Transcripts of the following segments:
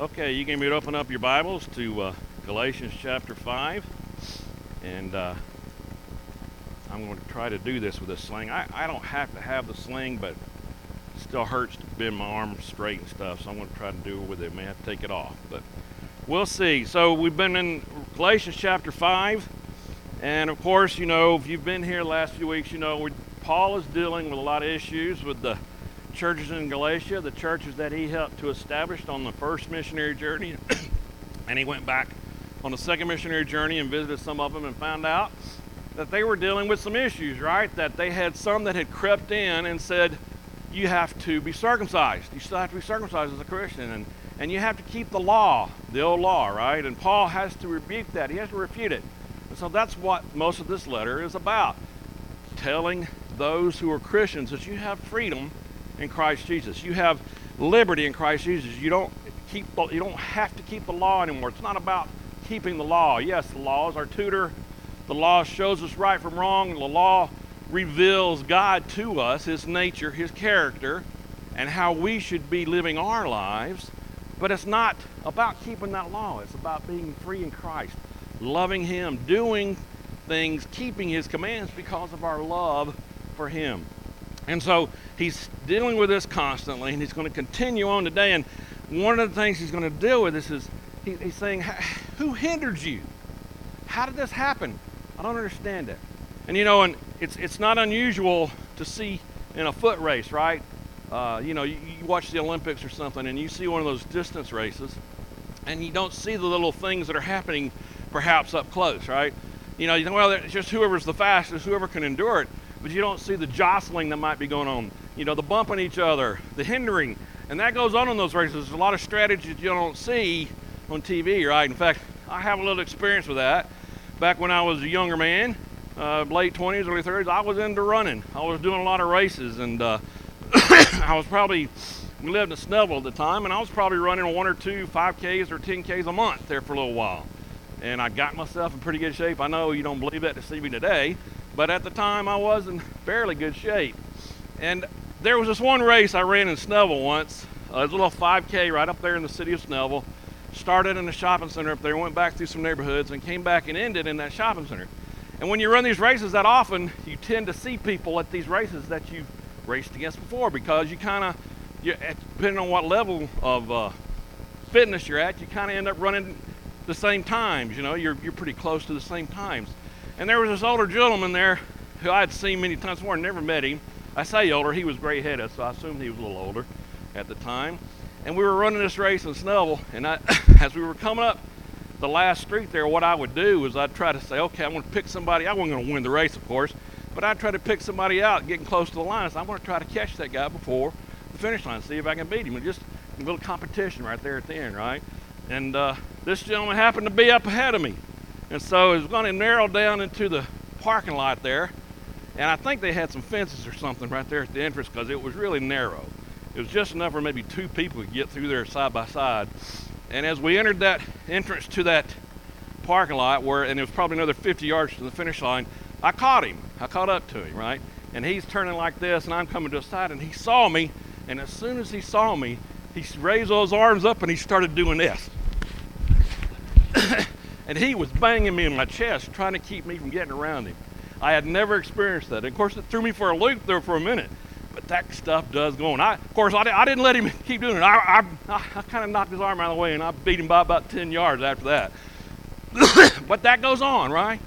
Okay, you can open up your Bibles to uh, Galatians chapter 5. And uh, I'm going to try to do this with a sling. I, I don't have to have the sling, but it still hurts to bend my arm straight and stuff. So I'm going to try to do it with it. May have to take it off. But we'll see. So we've been in Galatians chapter 5. And of course, you know, if you've been here the last few weeks, you know, Paul is dealing with a lot of issues with the churches in Galatia, the churches that he helped to establish on the first missionary journey. and he went back on the second missionary journey and visited some of them and found out that they were dealing with some issues, right? That they had some that had crept in and said, you have to be circumcised. You still have to be circumcised as a Christian. And, and you have to keep the law, the old law, right? And Paul has to rebuke that. He has to refute it. And so that's what most of this letter is about. Telling those who are Christians that you have freedom in Christ Jesus. You have liberty in Christ Jesus. You don't keep you don't have to keep the law anymore. It's not about keeping the law. Yes, the law is our tutor. The law shows us right from wrong. The law reveals God to us, his nature, his character, and how we should be living our lives. But it's not about keeping that law. It's about being free in Christ, loving him, doing things, keeping his commands because of our love for him. And so he's dealing with this constantly, and he's going to continue on today. And one of the things he's going to deal with this is he, he's saying, Who hindered you? How did this happen? I don't understand it. And you know, and it's, it's not unusual to see in a foot race, right? Uh, you know, you, you watch the Olympics or something, and you see one of those distance races, and you don't see the little things that are happening perhaps up close, right? You know, you think, well, it's just whoever's the fastest, whoever can endure it but you don't see the jostling that might be going on. You know, the bumping each other, the hindering, and that goes on in those races. There's a lot of strategies you don't see on TV, right? In fact, I have a little experience with that. Back when I was a younger man, uh, late 20s, early 30s, I was into running. I was doing a lot of races, and uh, I was probably, we lived in Snellville at the time, and I was probably running one or two 5Ks or 10Ks a month there for a little while. And I got myself in pretty good shape. I know you don't believe that to see me today, but at the time I was in fairly good shape. And there was this one race I ran in Snellville once, a little 5K right up there in the city of Snellville. Started in a shopping center up there, went back through some neighborhoods, and came back and ended in that shopping center. And when you run these races that often, you tend to see people at these races that you've raced against before because you kind of, depending on what level of uh, fitness you're at, you kind of end up running the same times. You know, you're, you're pretty close to the same times. And there was this older gentleman there who I had seen many times before, never met him. I say older, he was gray headed, so I assumed he was a little older at the time. And we were running this race in Snellville, and I, as we were coming up the last street there, what I would do is I'd try to say, okay, I'm going to pick somebody. I wasn't going to win the race, of course, but I'd try to pick somebody out, getting close to the line. So I'm going to try to catch that guy before the finish line, see if I can beat him. And just a little competition right there at the end, right? And uh, this gentleman happened to be up ahead of me. And so it was going to narrow down into the parking lot there. And I think they had some fences or something right there at the entrance because it was really narrow. It was just enough for maybe two people to get through there side by side. And as we entered that entrance to that parking lot, where and it was probably another 50 yards to the finish line, I caught him. I caught up to him, right? And he's turning like this, and I'm coming to a side, and he saw me. And as soon as he saw me, he raised those arms up and he started doing this and he was banging me in my chest, trying to keep me from getting around him. I had never experienced that. And of course, it threw me for a loop there for a minute. But that stuff does go on. I, of course, I, I didn't let him keep doing it. I, I, I kind of knocked his arm out of the way, and I beat him by about 10 yards after that. but that goes on, right?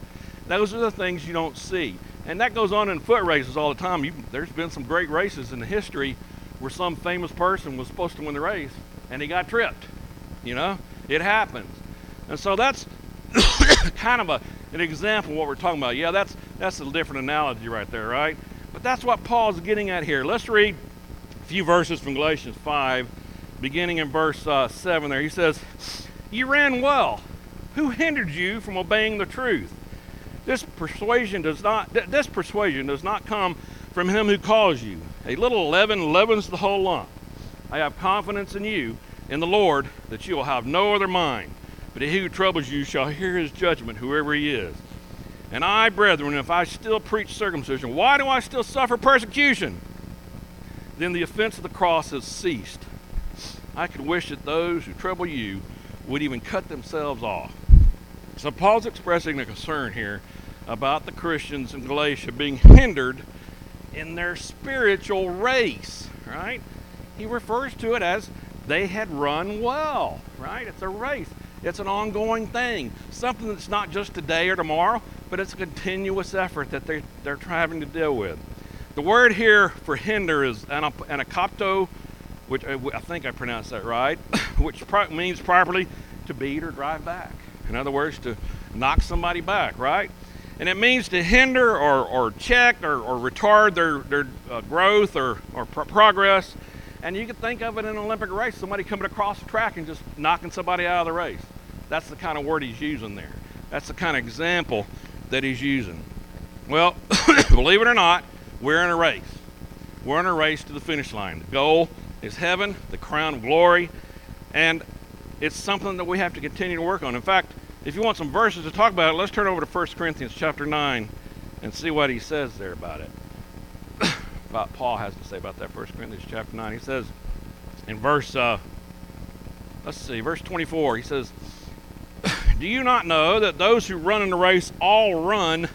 Those are the things you don't see. And that goes on in foot races all the time. You, there's been some great races in the history where some famous person was supposed to win the race, and he got tripped. You know, it happens. And so that's kind of a, an example of what we're talking about. Yeah, that's, that's a different analogy right there, right? But that's what Paul's getting at here. Let's read a few verses from Galatians 5, beginning in verse uh, 7 there. He says, You ran well. Who hindered you from obeying the truth? This persuasion does not this persuasion does not come from him who calls you. A little leaven leavens the whole lump. I have confidence in you, in the Lord, that you will have no other mind. But he who troubles you shall hear his judgment, whoever he is. And I, brethren, if I still preach circumcision, why do I still suffer persecution? Then the offense of the cross has ceased. I could wish that those who trouble you would even cut themselves off. So Paul's expressing a concern here about the Christians in Galatia being hindered in their spiritual race, right? He refers to it as they had run well, right? It's a race. It's an ongoing thing, something that's not just today or tomorrow, but it's a continuous effort that they're, they're having to deal with. The word here for hinder is anakopto, which uh, I think I pronounced that right, which means properly to beat or drive back. In other words, to knock somebody back, right? And it means to hinder or, or check or, or retard their, their uh, growth or, or progress. And you can think of it in an Olympic race somebody coming across the track and just knocking somebody out of the race. That's the kind of word he's using there. That's the kind of example that he's using. Well, believe it or not, we're in a race. We're in a race to the finish line. The goal is heaven, the crown of glory, and it's something that we have to continue to work on. In fact, if you want some verses to talk about it, let's turn over to 1 Corinthians chapter 9 and see what he says there about it. What Paul has to say about that 1 Corinthians chapter 9. He says in verse, uh, let's see, verse 24, he says, Do you not know that those who run in the race all run,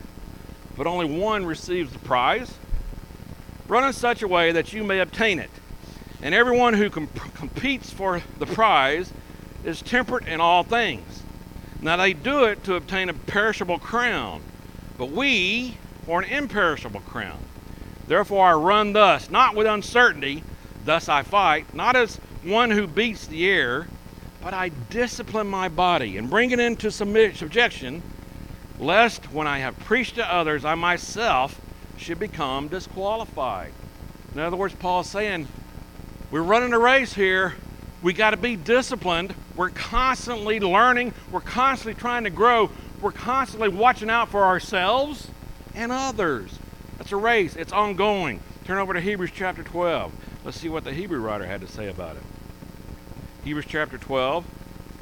but only one receives the prize? Run in such a way that you may obtain it. And everyone who comp- competes for the prize is temperate in all things. Now they do it to obtain a perishable crown, but we for an imperishable crown. Therefore I run thus, not with uncertainty, thus I fight, not as one who beats the air, but I discipline my body and bring it into subjection, lest when I have preached to others, I myself should become disqualified. In other words, Paul's saying, we're running a race here. We got to be disciplined we're constantly learning, we're constantly trying to grow, we're constantly watching out for ourselves and others. That's a race, it's ongoing. Turn over to Hebrews chapter 12. Let's see what the Hebrew writer had to say about it. Hebrews chapter 12,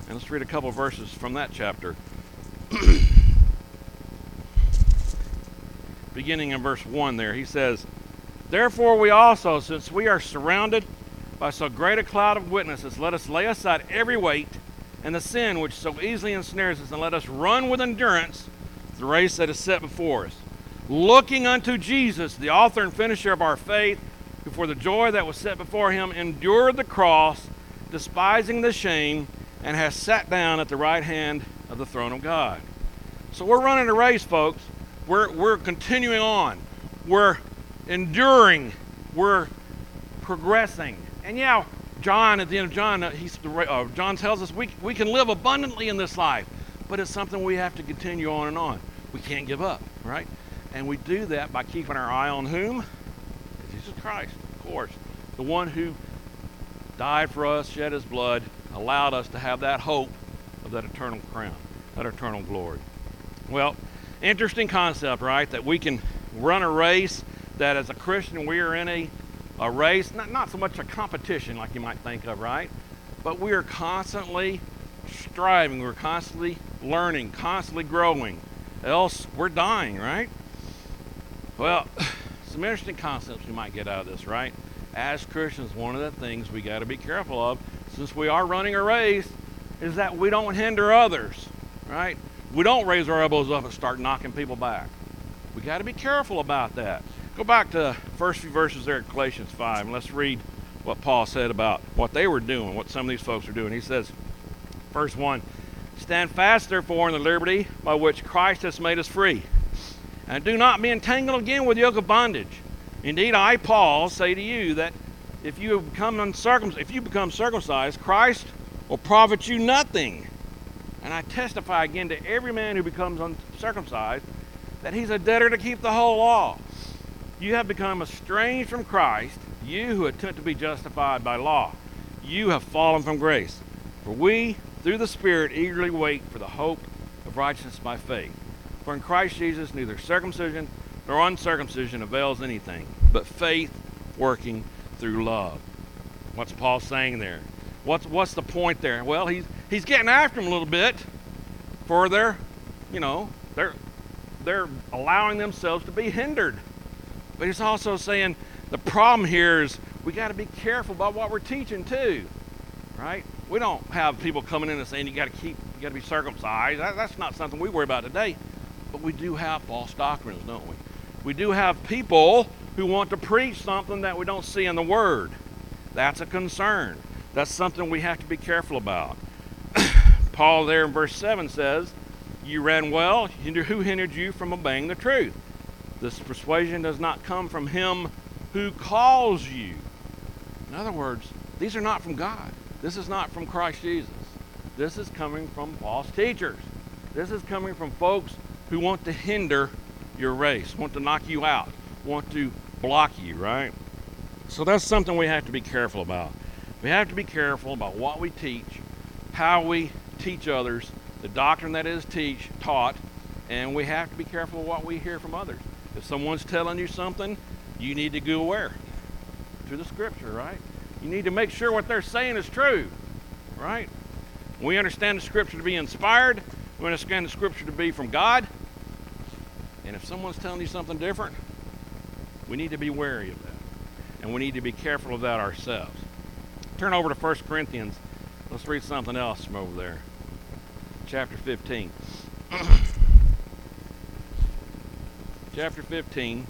and let's read a couple verses from that chapter. Beginning in verse 1 there, he says, Therefore we also, since we are surrounded by so great a cloud of witnesses, let us lay aside every weight and the sin which so easily ensnares us, and let us run with endurance the race that is set before us. Looking unto Jesus, the author and finisher of our faith, who for the joy that was set before him endured the cross, despising the shame, and has sat down at the right hand of the throne of God. So we're running a race, folks. We're, we're continuing on. We're enduring. We're progressing. And yeah, John, at the end of John, uh, he's, uh, John tells us we, we can live abundantly in this life, but it's something we have to continue on and on. We can't give up, right? And we do that by keeping our eye on whom? Jesus Christ, of course. The one who died for us, shed his blood, allowed us to have that hope of that eternal crown, that eternal glory. Well, interesting concept, right? That we can run a race that as a Christian we are in a a race, not, not so much a competition like you might think of, right? But we are constantly striving, we're constantly learning, constantly growing. Else, we're dying, right? Well, some interesting concepts we might get out of this, right? As Christians, one of the things we got to be careful of, since we are running a race, is that we don't hinder others, right? We don't raise our elbows up and start knocking people back. We got to be careful about that. Go back to the first few verses there in Galatians 5, and let's read what Paul said about what they were doing, what some of these folks are doing. He says, verse 1 Stand fast, therefore, in the liberty by which Christ has made us free, and do not be entangled again with yoke of bondage. Indeed, I, Paul, say to you that if you become uncircumcised, if you become circumcised, Christ will profit you nothing. And I testify again to every man who becomes uncircumcised that he's a debtor to keep the whole law. You have become estranged from Christ, you who attempt to be justified by law. You have fallen from grace. For we, through the Spirit, eagerly wait for the hope of righteousness by faith. For in Christ Jesus, neither circumcision nor uncircumcision avails anything, but faith working through love. What's Paul saying there? What's, what's the point there? Well, he's, he's getting after them a little bit for their, you know, they're, they're allowing themselves to be hindered but he's also saying the problem here is we got to be careful about what we're teaching too. right? We don't have people coming in and saying you got to keep, you got to be circumcised. That, that's not something we worry about today. But we do have false doctrines, don't we? We do have people who want to preach something that we don't see in the Word. That's a concern. That's something we have to be careful about. Paul, there in verse 7 says, You ran well. Who hindered you from obeying the truth? This persuasion does not come from him who calls you. In other words, these are not from God. This is not from Christ Jesus. This is coming from false teachers. This is coming from folks who want to hinder your race, want to knock you out, want to block you, right? So that's something we have to be careful about. We have to be careful about what we teach, how we teach others, the doctrine that is teach taught, and we have to be careful of what we hear from others. If someone's telling you something, you need to go where? To the scripture, right? You need to make sure what they're saying is true, right? We understand the scripture to be inspired. We understand the scripture to be from God. And if someone's telling you something different, we need to be wary of that. And we need to be careful of that ourselves. Turn over to 1 Corinthians. Let's read something else from over there. Chapter 15. Chapter 15.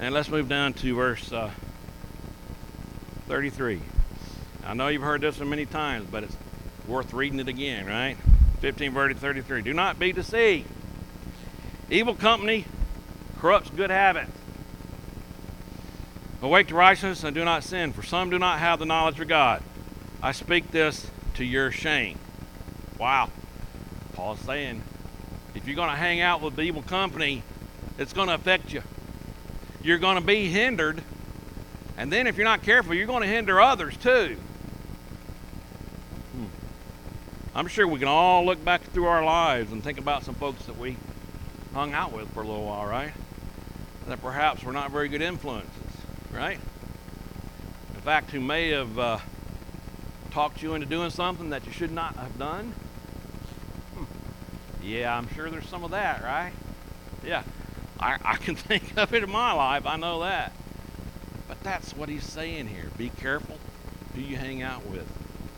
And let's move down to verse uh, 33. I know you've heard this one many times, but it's worth reading it again, right? 15, verse 33. Do not be deceived. Evil company corrupts good habits. Awake to righteousness and do not sin, for some do not have the knowledge of God. I speak this to your shame. Wow. Paul's saying, if you're going to hang out with evil company, it's going to affect you. You're going to be hindered. And then if you're not careful, you're going to hinder others too. Hmm. I'm sure we can all look back through our lives and think about some folks that we hung out with for a little while, right? That perhaps were not very good influences right? In fact, who may have uh, talked you into doing something that you should not have done. Hmm. Yeah, I'm sure there's some of that, right? Yeah, I, I can think of it in my life. I know that. But that's what he's saying here. Be careful who you hang out with.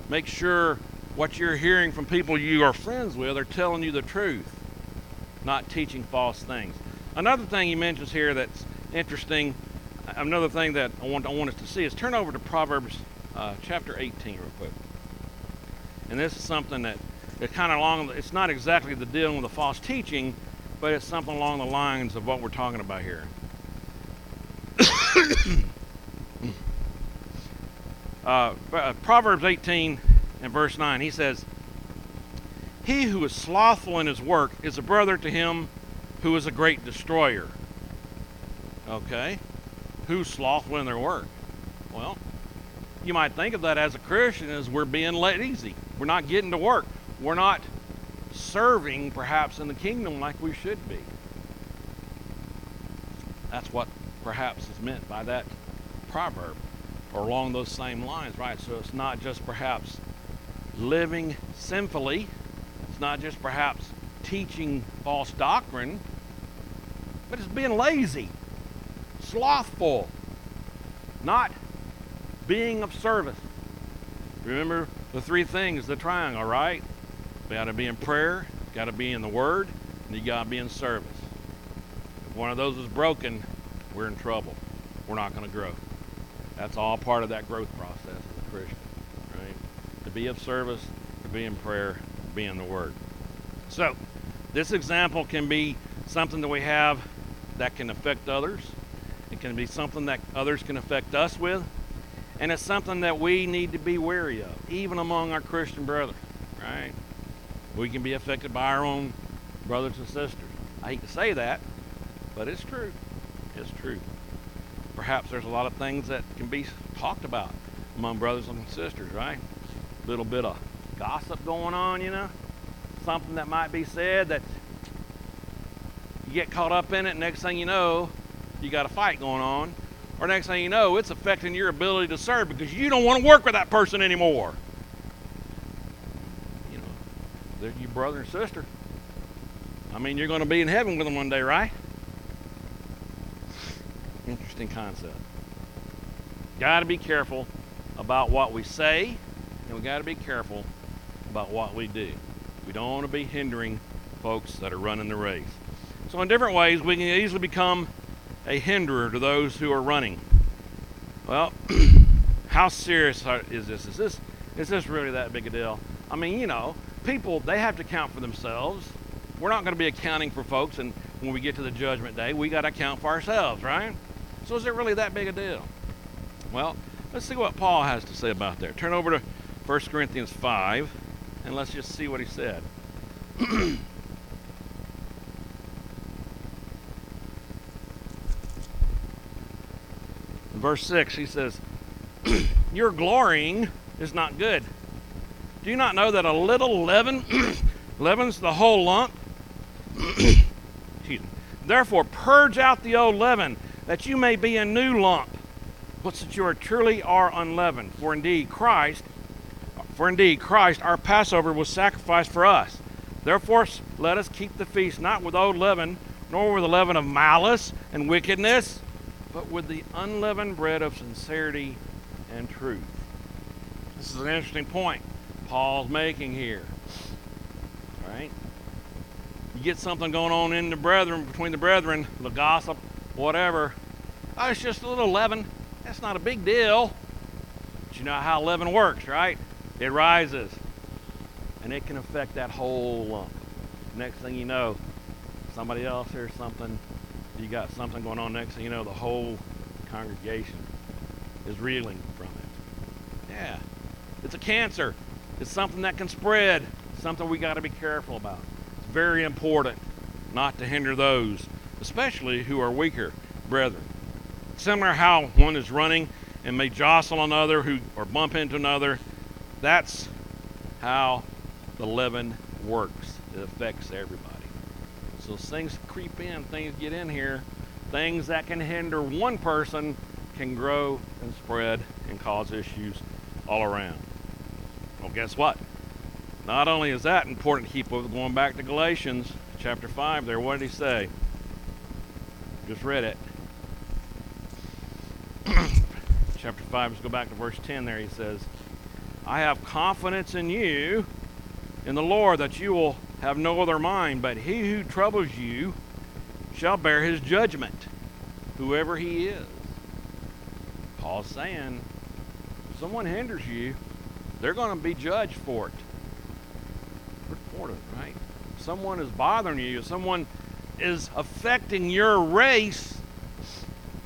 Make sure what you're hearing from people you are friends with are telling you the truth, not teaching false things. Another thing he mentions here that's interesting another thing that I want, I want us to see is turn over to Proverbs uh, chapter 18 real quick. And this is something that it's kind of along, it's not exactly the dealing with the false teaching, but it's something along the lines of what we're talking about here. uh, Proverbs 18 and verse 9, he says, He who is slothful in his work is a brother to him who is a great destroyer. Okay? who's slothful in their work? Well, you might think of that as a Christian as we're being let easy. We're not getting to work. We're not serving perhaps in the kingdom like we should be. That's what perhaps is meant by that proverb or along those same lines, right? So it's not just perhaps living sinfully, not just perhaps teaching false doctrine, but it's being lazy slothful, not being of service. Remember the three things, the triangle, right? You got to be in prayer, got to be in the Word, and you got to be in service. If one of those is broken, we're in trouble. We're not going to grow. That's all part of that growth process as a Christian, right? To be of service, to be in prayer, to be in the Word. So, this example can be something that we have that can affect others it can be something that others can affect us with. And it's something that we need to be wary of, even among our Christian brothers, right? We can be affected by our own brothers and sisters. I hate to say that, but it's true. It's true. Perhaps there's a lot of things that can be talked about among brothers and sisters, right? A little bit of gossip going on, you know? Something that might be said that you get caught up in it, next thing you know, you got a fight going on, or next thing you know, it's affecting your ability to serve because you don't want to work with that person anymore. You know, they're your brother and sister. I mean, you're going to be in heaven with them one day, right? Interesting concept. Got to be careful about what we say, and we got to be careful about what we do. We don't want to be hindering folks that are running the race. So, in different ways, we can easily become a hinderer to those who are running. Well, how serious is this? Is this is this really that big a deal? I mean, you know, people they have to account for themselves. We're not going to be accounting for folks, and when we get to the judgment day, we got to account for ourselves, right? So, is it really that big a deal? Well, let's see what Paul has to say about that. Turn over to 1 Corinthians 5, and let's just see what he said. verse 6, he says, Your glorying is not good. Do you not know that a little leaven leavens the whole lump? Therefore, purge out the old leaven, that you may be a new lump, but that you are truly are unleavened. For indeed, Christ, for indeed, Christ, our Passover, was sacrificed for us. Therefore, let us keep the feast not with old leaven, nor with the leaven of malice and wickedness but with the unleavened bread of sincerity and truth. This is an interesting point Paul's making here. Right? You get something going on in the brethren, between the brethren, the gossip, whatever. Oh, it's just a little leaven. That's not a big deal. But you know how leaven works, right? It rises. And it can affect that whole lump. Next thing you know, somebody else hears something you got something going on next thing you know the whole congregation is reeling from it yeah it's a cancer it's something that can spread something we got to be careful about it's very important not to hinder those especially who are weaker brethren similar how one is running and may jostle another who or bump into another that's how the leaven works it affects everybody so things creep in, things get in here. Things that can hinder one person can grow and spread and cause issues all around. Well, guess what? Not only is that important to keep going back to Galatians chapter 5 there, what did he say? Just read it. chapter 5, let's go back to verse 10 there. He says, I have confidence in you, in the Lord, that you will have no other mind, but he who troubles you shall bear his judgment, whoever he is. Paul's saying, if someone hinders you, they're going to be judged for it. Important, right? If someone is bothering you, if someone is affecting your race,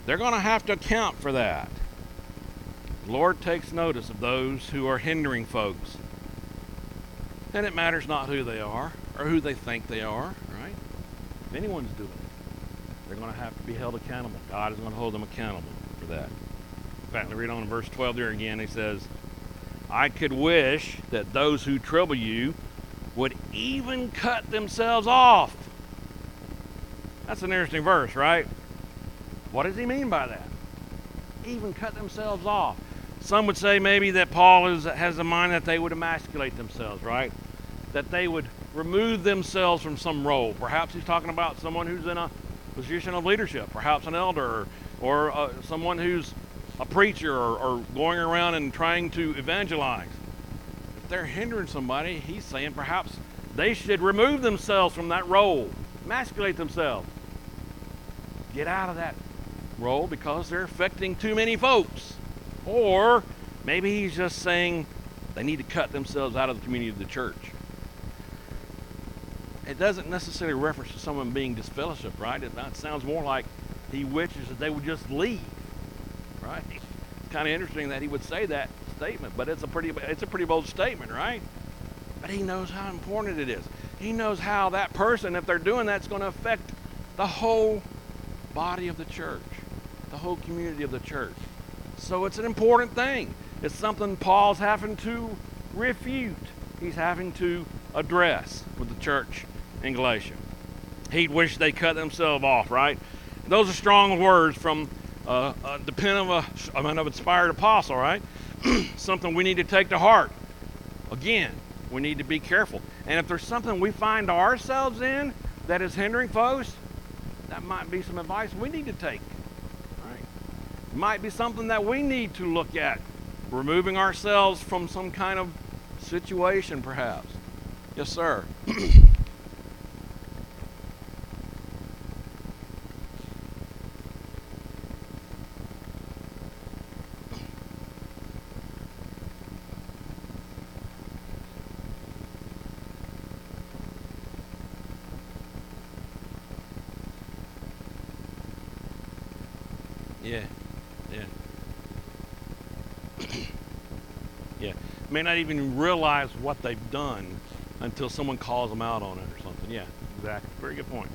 they're going to have to account for that. The Lord takes notice of those who are hindering folks. And it matters not who they are or who they think they are, right? If anyone's doing it, they're going to have to be held accountable. God is going to hold them accountable for that. In fact, read on in verse 12 there again, he says, I could wish that those who trouble you would even cut themselves off. That's an interesting verse, right? What does he mean by that? Even cut themselves off. Some would say maybe that Paul is, has a mind that they would emasculate themselves, right? That they would remove themselves from some role. Perhaps he's talking about someone who's in a position of leadership, perhaps an elder, or, or uh, someone who's a preacher or, or going around and trying to evangelize. If they're hindering somebody, he's saying perhaps they should remove themselves from that role, emasculate themselves, get out of that role because they're affecting too many folks. Or maybe he's just saying they need to cut themselves out of the community of the church it doesn't necessarily reference to someone being disfellowship, right? It, it sounds more like he wishes that they would just leave, right? It's kind of interesting that he would say that statement, but it's a pretty it's a pretty bold statement, right? But he knows how important it is. He knows how that person, if they're doing that, is going to affect the whole body of the church, the whole community of the church. So it's an important thing. It's something Paul's having to refute. He's having to address with the church in Galatia. He'd wish they cut themselves off, right? Those are strong words from uh, the pen of a, of an inspired apostle, right? something we need to take to heart. Again, we need to be careful. And if there's something we find ourselves in that is hindering folks, that might be some advice we need to take. It might be something that we need to look at removing ourselves from some kind of situation, perhaps. Yes, sir. Yeah, yeah. yeah. May not even realize what they've done until someone calls them out on it or something. Yeah, exactly. Very good point.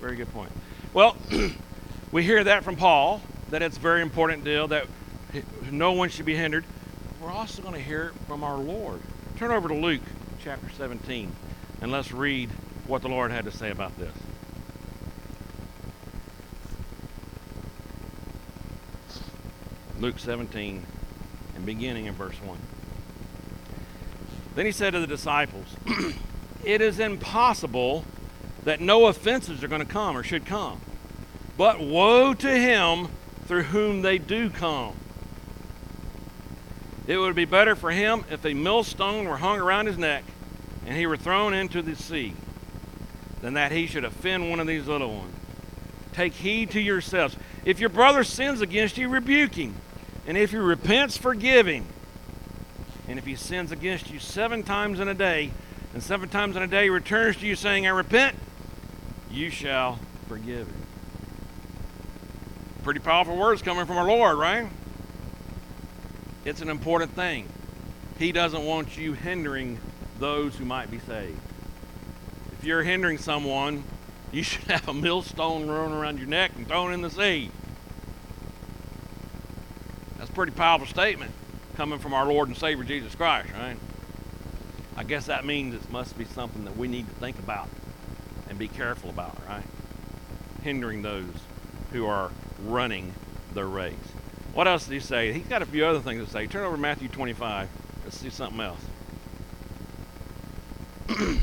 Very good point. Well, we hear that from Paul that it's a very important deal that no one should be hindered. We're also going to hear it from our Lord. Turn over to Luke chapter 17 and let's read what the Lord had to say about this. Luke 17 and beginning in verse 1. Then he said to the disciples, It is impossible that no offenses are going to come or should come. But woe to him through whom they do come. It would be better for him if a millstone were hung around his neck and he were thrown into the sea than that he should offend one of these little ones. Take heed to yourselves. If your brother sins against you, rebuke him. And if he repents, forgive him. And if he sins against you seven times in a day, and seven times in a day returns to you saying, I repent, you shall forgive him. Pretty powerful words coming from our Lord, right? It's an important thing. He doesn't want you hindering those who might be saved. If you're hindering someone, you should have a millstone thrown around your neck and thrown in the sea. That's a pretty powerful statement coming from our Lord and Savior Jesus Christ, right? I guess that means it must be something that we need to think about and be careful about, right? Hindering those who are running the race. What else did he say? He's got a few other things to say. Turn over to Matthew 25. Let's see something else.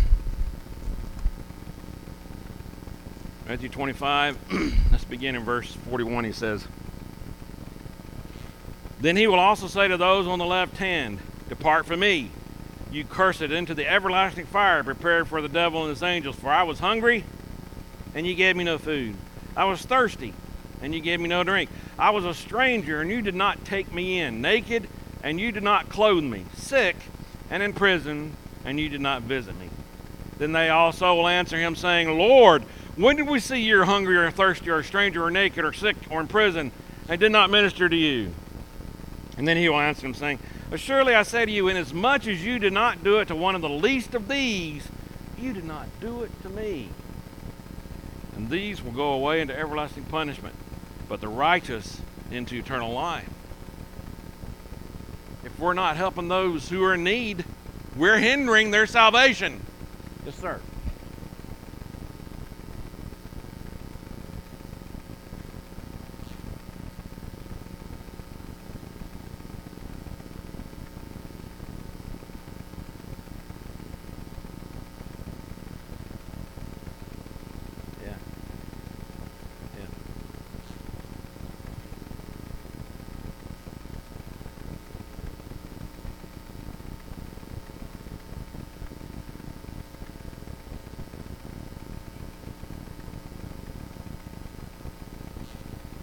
Matthew 25, let's begin in verse 41. He says, Then he will also say to those on the left hand, Depart from me, you cursed, into the everlasting fire prepared for the devil and his angels. For I was hungry, and you gave me no food. I was thirsty, and you gave me no drink. I was a stranger, and you did not take me in. Naked, and you did not clothe me. Sick, and in prison, and you did not visit me. Then they also will answer him, saying, Lord, when did we see you hungry or thirsty or a stranger or naked or sick or in prison and did not minister to you? And then he will answer them, saying, Surely I say to you, inasmuch as you did not do it to one of the least of these, you did not do it to me. And these will go away into everlasting punishment, but the righteous into eternal life. If we're not helping those who are in need, we're hindering their salvation. Yes, sir. Yeah. Yeah.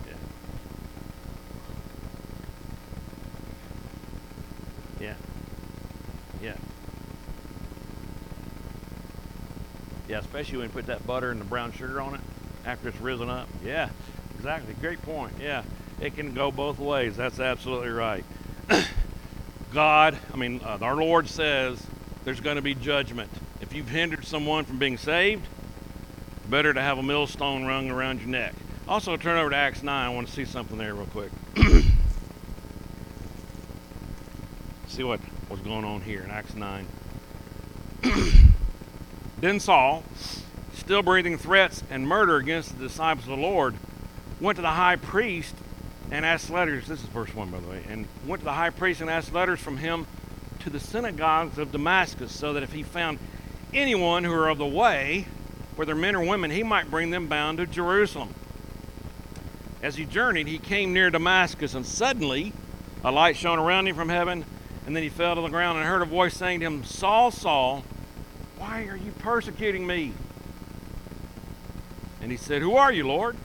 Yeah. Yeah. Yeah. Yeah, especially when you put that butter and the brown sugar on it after it's risen up. Yeah, exactly. Great point. Yeah, it can go both ways. That's absolutely right. God, I mean, uh, our Lord says there's going to be judgment. If you've hindered someone from being saved, better to have a millstone rung around your neck. Also, turn over to Acts 9. I want to see something there real quick. see what was going on here in Acts 9. Then Saul, still breathing threats and murder against the disciples of the Lord, went to the high priest and asked letters. This is verse 1, by the way. And went to the high priest and asked letters from him to the synagogues of Damascus, so that if he found anyone who were of the way, whether men or women, he might bring them bound to Jerusalem. As he journeyed, he came near Damascus, and suddenly a light shone around him from heaven, and then he fell to the ground and heard a voice saying to him, Saul, Saul, why are you persecuting me? And he said, Who are you, Lord?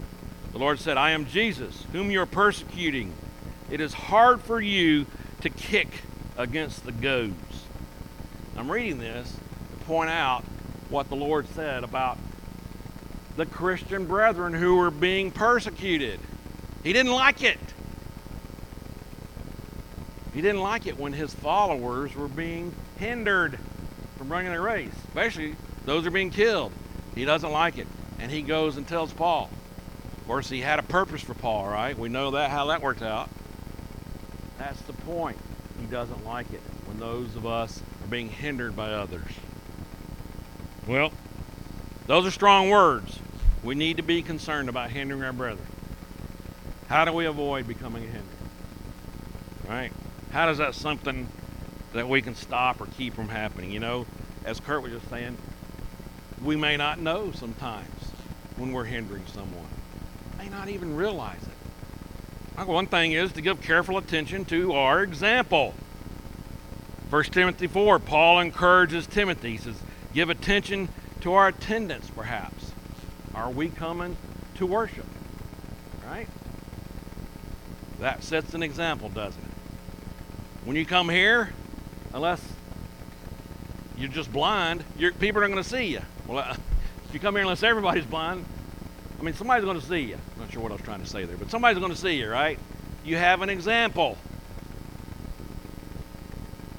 The Lord said, I am Jesus, whom you are persecuting. It is hard for you to kick against the goads. I'm reading this to point out what the Lord said about the Christian brethren who were being persecuted. He didn't like it. He didn't like it when his followers were being hindered from running their race, especially those are being killed. He doesn't like it. And he goes and tells Paul. Of course, he had a purpose for Paul, right? We know that how that worked out. That's the point. He doesn't like it when those of us are being hindered by others. Well, those are strong words. We need to be concerned about hindering our brethren. How do we avoid becoming a hindrance? Right? How does that something that we can stop or keep from happening? You know, as Kurt was just saying, we may not know sometimes when we're hindering someone. May not even realize it. One thing is to give careful attention to our example. 1 Timothy 4, Paul encourages Timothy. He says, give attention to our attendance, perhaps. Are we coming to worship? Right? That sets an example, doesn't it? When you come here, unless you're just blind, you're, people aren't going to see you. Well, uh, if you come here unless everybody's blind, I mean, somebody's going to see you. I'm not sure what I was trying to say there, but somebody's going to see you, right? You have an example.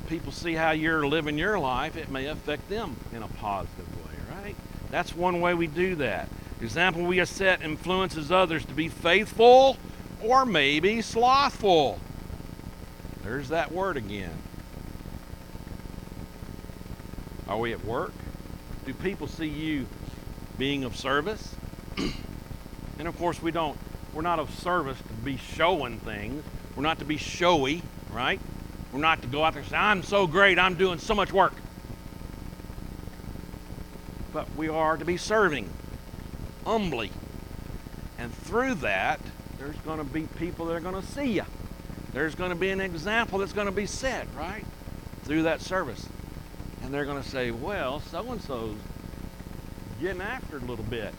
People see how you're living your life, it may affect them in a positive way, right? That's one way we do that. Example we set influences others to be faithful or maybe slothful. There's that word again. Are we at work? Do people see you being of service? and of course, we don't. We're not of service to be showing things. We're not to be showy, right? We're not to go out there and say, I'm so great, I'm doing so much work. But we are to be serving humbly. And through that, there's going to be people that are going to see you. There's going to be an example that's going to be set, right? Through that service. And they're going to say, well, so and so's getting after it a little bit.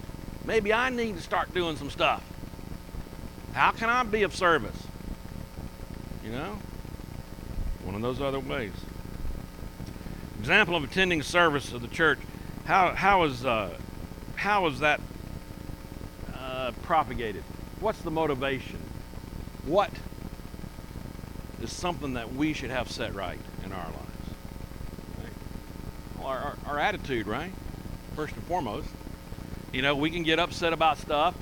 Maybe I need to start doing some stuff. How can I be of service? You know? One of those other ways. Example of attending service of the church. How, how, is, uh, how is that uh, propagated? What's the motivation? What is something that we should have set right in our lives? Our attitude, right? First and foremost. You know, we can get upset about stuff.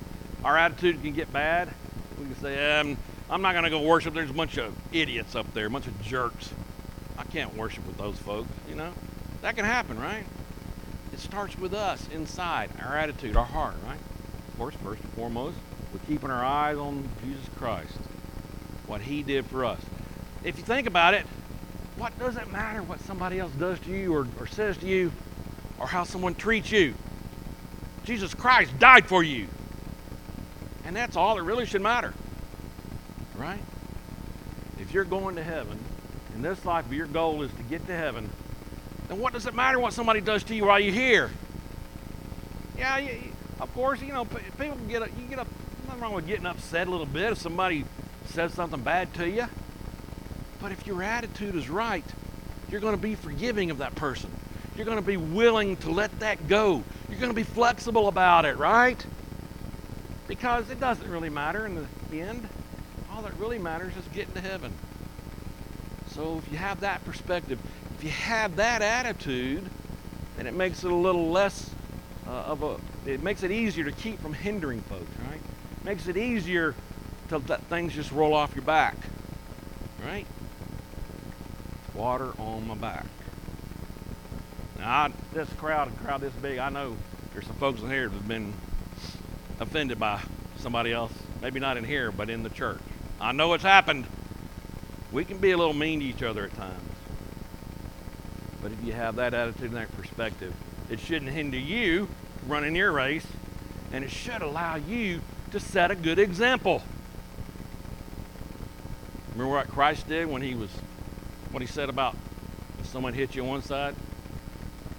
Our attitude can get bad. We can say, um, I'm not going to go worship. There's a bunch of idiots up there, a bunch of jerks. I can't worship with those folks, you know? That can happen, right? It starts with us inside, our attitude, our heart, right? Of course, first and foremost, we're keeping our eyes on Jesus Christ, what He did for us. If you think about it, what does it matter what somebody else does to you or, or says to you or how someone treats you? Jesus Christ died for you. And that's all that really should matter. Right? If you're going to heaven, in this life, your goal is to get to heaven, then what does it matter what somebody does to you while you're here? Yeah, you, of course, you know, people can get you get a, nothing wrong with getting upset a little bit if somebody says something bad to you. But if your attitude is right, you're going to be forgiving of that person. You're going to be willing to let that go. You're going to be flexible about it, right? Because it doesn't really matter in the end. All that really matters is getting to heaven. So if you have that perspective, if you have that attitude, then it makes it a little less uh, of a, it makes it easier to keep from hindering folks, right? Makes it easier to let things just roll off your back? Water on my back. Now, I, this crowd, a crowd this big, I know there's some folks in here that have been offended by somebody else. Maybe not in here, but in the church. I know it's happened. We can be a little mean to each other at times. But if you have that attitude and that perspective, it shouldn't hinder you running your race, and it should allow you to set a good example. Remember what Christ did when he was, what he said about if someone hit you on one side,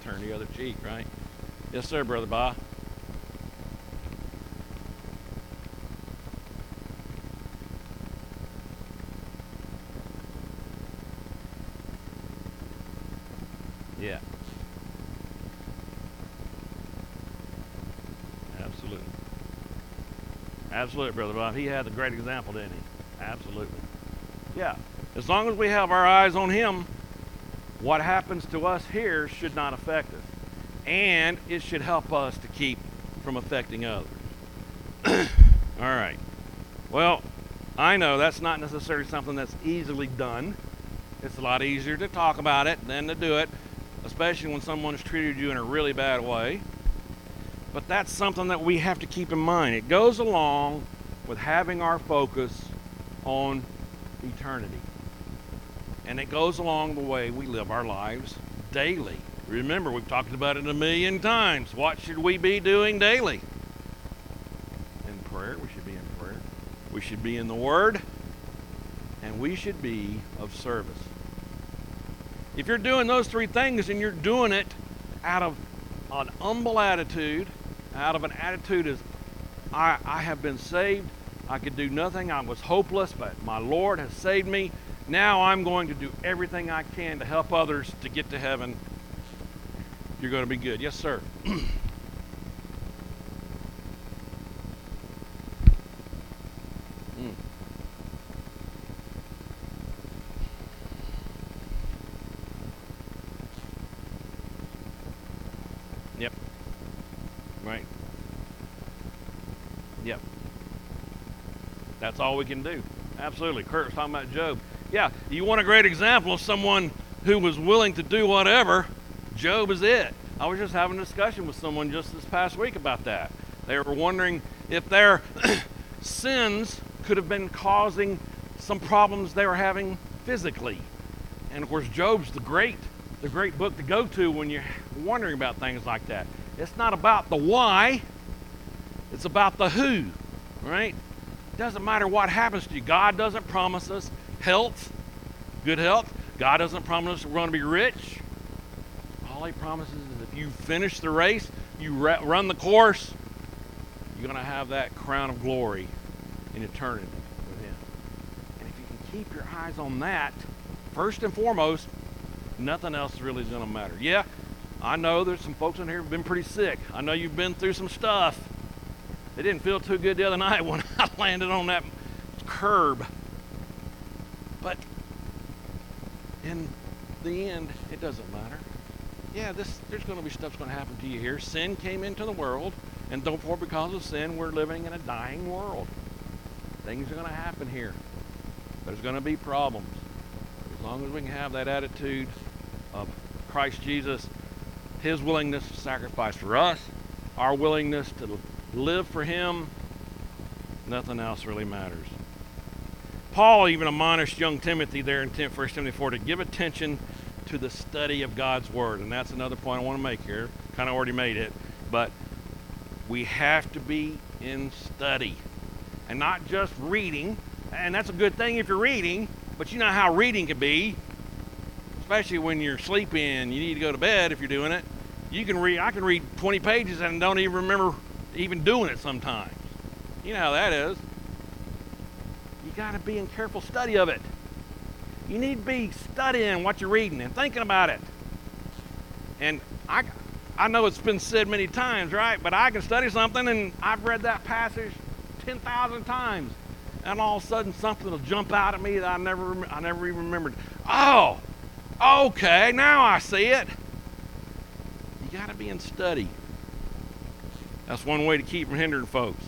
turn the other cheek, right? Yes, sir, Brother Bob. Yeah. Absolutely. Absolutely, Brother Bob. He had a great example, didn't he? Absolutely. As long as we have our eyes on him, what happens to us here should not affect us. And it should help us to keep from affecting others. All right. Well, I know that's not necessarily something that's easily done. It's a lot easier to talk about it than to do it especially when someone has treated you in a really bad way. But that's something that we have to keep in mind. It goes along with having our focus on eternity. And it goes along the way we live our lives daily. Remember, we've talked about it a million times. What should we be doing daily? In prayer, we should be in prayer. We should be in the Word. And we should be of service. If you're doing those three things and you're doing it out of an humble attitude, out of an attitude as I, I have been saved, I could do nothing, I was hopeless, but my Lord has saved me. Now I'm going to do everything I can to help others to get to heaven. You're going to be good. Yes, sir. Hmm. Yep. Right. Yep. That's all we can do. Absolutely. Kurt's talking about Job. Yeah, you want a great example of someone who was willing to do whatever? Job is it. I was just having a discussion with someone just this past week about that. They were wondering if their sins could have been causing some problems they were having physically. And of course, Job's the great, the great book to go to when you're wondering about things like that. It's not about the why, it's about the who, right? It doesn't matter what happens to you. God doesn't promise us health, good health. God doesn't promise we're going to be rich. All He promises is if you finish the race, you run the course, you're going to have that crown of glory in eternity with Him. And if you can keep your eyes on that, first and foremost, nothing else really is going to matter. Yeah, I know there's some folks in here who've been pretty sick. I know you've been through some stuff. It didn't feel too good the other night when I landed on that curb. But in the end, it doesn't matter. Yeah, this there's going to be stuff's going to happen to you here. Sin came into the world, and therefore, because of sin, we're living in a dying world. Things are going to happen here. There's going to be problems. As long as we can have that attitude of Christ Jesus, His willingness to sacrifice for us, our willingness to live for Him, nothing else really matters. Paul even admonished young Timothy there in 1 Timothy 4 to give attention to the study of God's Word. And that's another point I want to make here. Kind of already made it. But we have to be in study and not just reading. And that's a good thing if you're reading, but you know how reading can be, especially when you're sleeping, you need to go to bed if you're doing it. You can read, I can read 20 pages and don't even remember even doing it sometimes. You know how that is. Got to be in careful study of it. You need to be studying what you're reading and thinking about it. And I, I know it's been said many times, right? But I can study something and I've read that passage 10,000 times. And all of a sudden something will jump out at me that I never, I never even remembered. Oh, okay, now I see it. You got to be in study. That's one way to keep from hindering folks.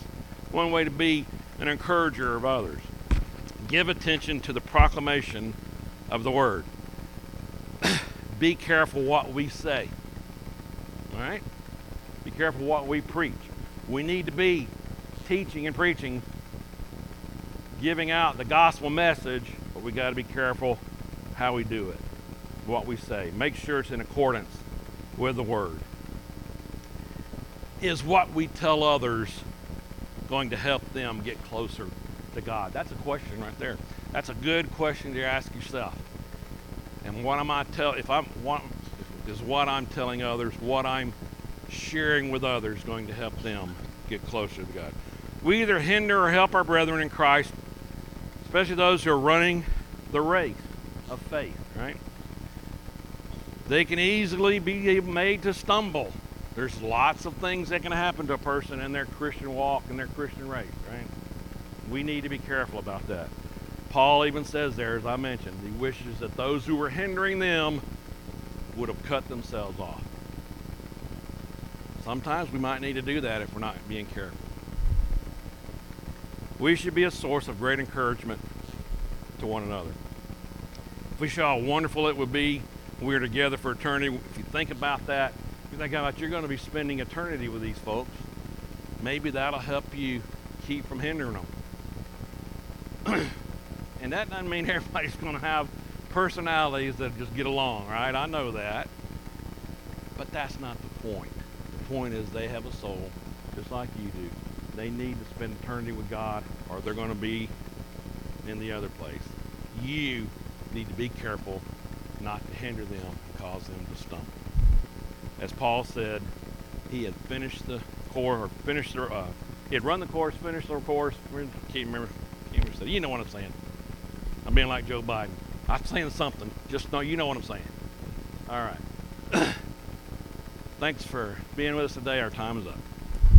One way to be an encourager of others. Give attention to the proclamation of the word. be careful what we say. All right? Be careful what we preach. We need to be teaching and preaching, giving out the gospel message, but we got to be careful how we do it, what we say. Make sure it's in accordance with the word is what we tell others going to help them get closer to God? That's a question right there. That's a good question to ask yourself. And what am I tell if I'm what is what I'm telling others, what I'm sharing with others going to help them get closer to God. We either hinder or help our brethren in Christ, especially those who are running the race of faith, right? They can easily be made to stumble. There's lots of things that can happen to a person in their Christian walk and their Christian race, right? We need to be careful about that. Paul even says there, as I mentioned, he wishes that those who were hindering them would have cut themselves off. Sometimes we might need to do that if we're not being careful. We should be a source of great encouragement to one another. If we saw how wonderful it would be we are together for eternity, if you think about that, you think about you're going to be spending eternity with these folks, maybe that'll help you keep from hindering them. and that doesn't mean everybody's going to have personalities that just get along, right? I know that. But that's not the point. The point is they have a soul just like you do. They need to spend eternity with God or they're going to be in the other place. You need to be careful not to hinder them and cause them to stumble. As Paul said, he had finished the course, or finished the, uh, he had run the course, finished the course. Can't remember. Can't. You know what I'm saying. I'm being like Joe Biden. I'm saying something. Just know you know what I'm saying. All right. Thanks for being with us today. Our time is up.